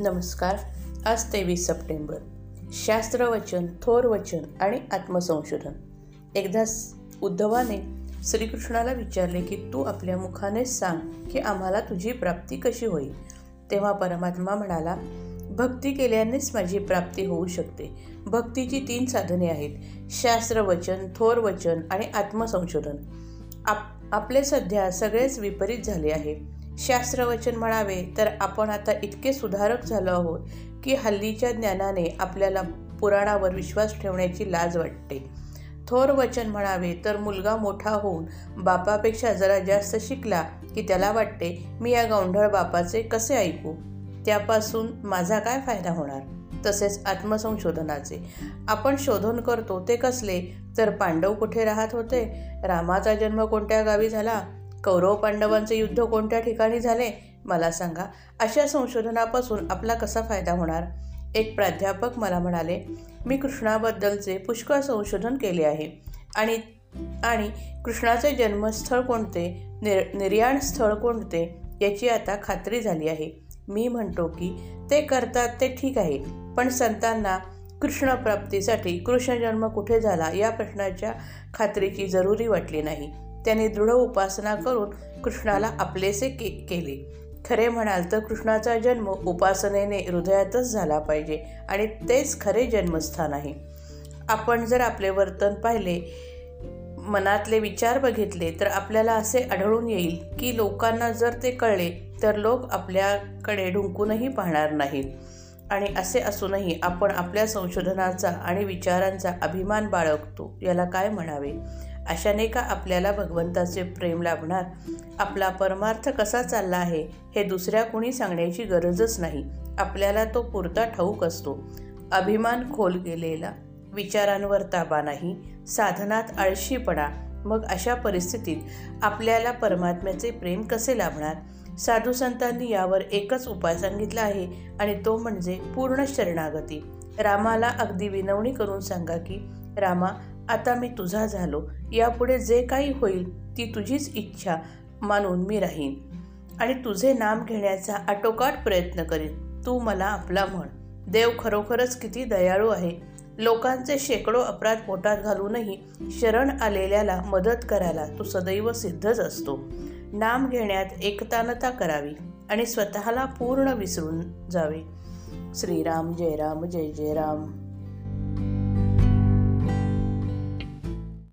नमस्कार. आज तेवीस सप्टेंबर. शास्त्रवचन थोर वचन आणि आत्मसंशोधन. एकदा उद्धवाने श्रीकृष्णाला विचारले की तू आपल्या मुखाने सांग की आम्हाला तुझी प्राप्ती कशी होईल? तेव्हा परमात्मा म्हणाला भक्ती केल्यानेच माझी प्राप्ती होऊ शकते. भक्तीची तीन साधने आहेत शास्त्रवचन थोर वचन आणि आत्मसंशोधन. आप आपले सध्या सगळेच विपरीत झाले आहे. शास्त्रवचन म्हणावे तर आपण आता इतके सुधारक झालो आहोत की हल्लीच्या ज्ञानाने आपल्याला पुराणावर विश्वास ठेवण्याची लाज वाटते. थोर वचन म्हणावे तर मुलगा मोठा होऊन बापापेक्षा जरा जास्त शिकला की त्याला वाटते मी या गावंढळ बापाचे कसे ऐकू? त्यापासून माझा काय फायदा होणार? तसेच आत्मसंशोधनाचे. आपण शोधन करतो ते कसले? तर पांडव कुठे राहत होते? रामाचा जन्म कोणत्या गावी झाला? कौरव पांडवांचे युद्ध कोणत्या ठिकाणी झाले? मला सांगा. अशा संशोधनापासून आपला कसा फायदा होणार? एक प्राध्यापक मला म्हणाले मी कृष्णाबद्दलचे पुष्कळ संशोधन केले आहे. आणि आणि कृष्णाचे जन्मस्थळ कोणते? निर निर्याण स्थळ कोणते? याची आता खात्री झाली आहे. मी म्हणतो की ते करतात ते ठीक आहे. पण संतांना कृष्णप्राप्तीसाठी कृष्णजन्म कुठे झाला या प्रश्नाच्या खात्रीची जरुरी वाटली नाही. त्यांनी दृढ उपासना करून कृष्णाला आपलेसे के केले. खरे म्हणाल तर कृष्णाचा जन्म उपासनेने हृदयातच झाला पाहिजे आणि तेच खरे जन्मस्थान आहे. आपण जर आपले वर्तन पाहिले मनातले विचार बघितले तर आपल्याला असे आढळून येईल की लोकांना जर ते कळले तर लोक आपल्याकडे ढुंकूनही पाहणार नाहीत. आणि असे असूनही आपण आपल्या संशोधनाचा आणि विचारांचा अभिमान बाळगतो. याला काय म्हणावे? अशाने का आपल्याला भगवंताचे प्रेम लाभणार? आपला परमार्थ कसा चालला आहे हे दुसऱ्या कुणी सांगण्याची गरजच नाही. आपल्याला तो पुरता ठाऊक असतो. अभिमान खोल गेलेला. विचारांवर ताबा नाही. साधनात आळशीपणा मग अशा परिस्थितीत आपल्याला परमात्म्याचे प्रेम कसे लाभणार? साधू संतांनी यावर एकच उपाय सांगितला आहे आणि तो म्हणजे पूर्ण शरणागती. रामाला अगदी विनवणी करून सांगा की रामा आता मी तुझा झालो. यापुढे जे काही होईल ती तुझीच इच्छा मानून मी राहीन. आणि तुझे नाम घेण्याचा आटोकाट प्रयत्न करीन. तू मला आपला म्हण. देव खरोखरच किती दयाळू आहे. लोकांचे शेकडो अपराध पोटात घालूनही शरण आलेल्याला मदत करायला तू सदैव सिद्धच असतो. नाम घेण्यात एकतानता करावी आणि स्वतःला पूर्ण विसरून जावे. श्रीराम जय राम जय जय राम.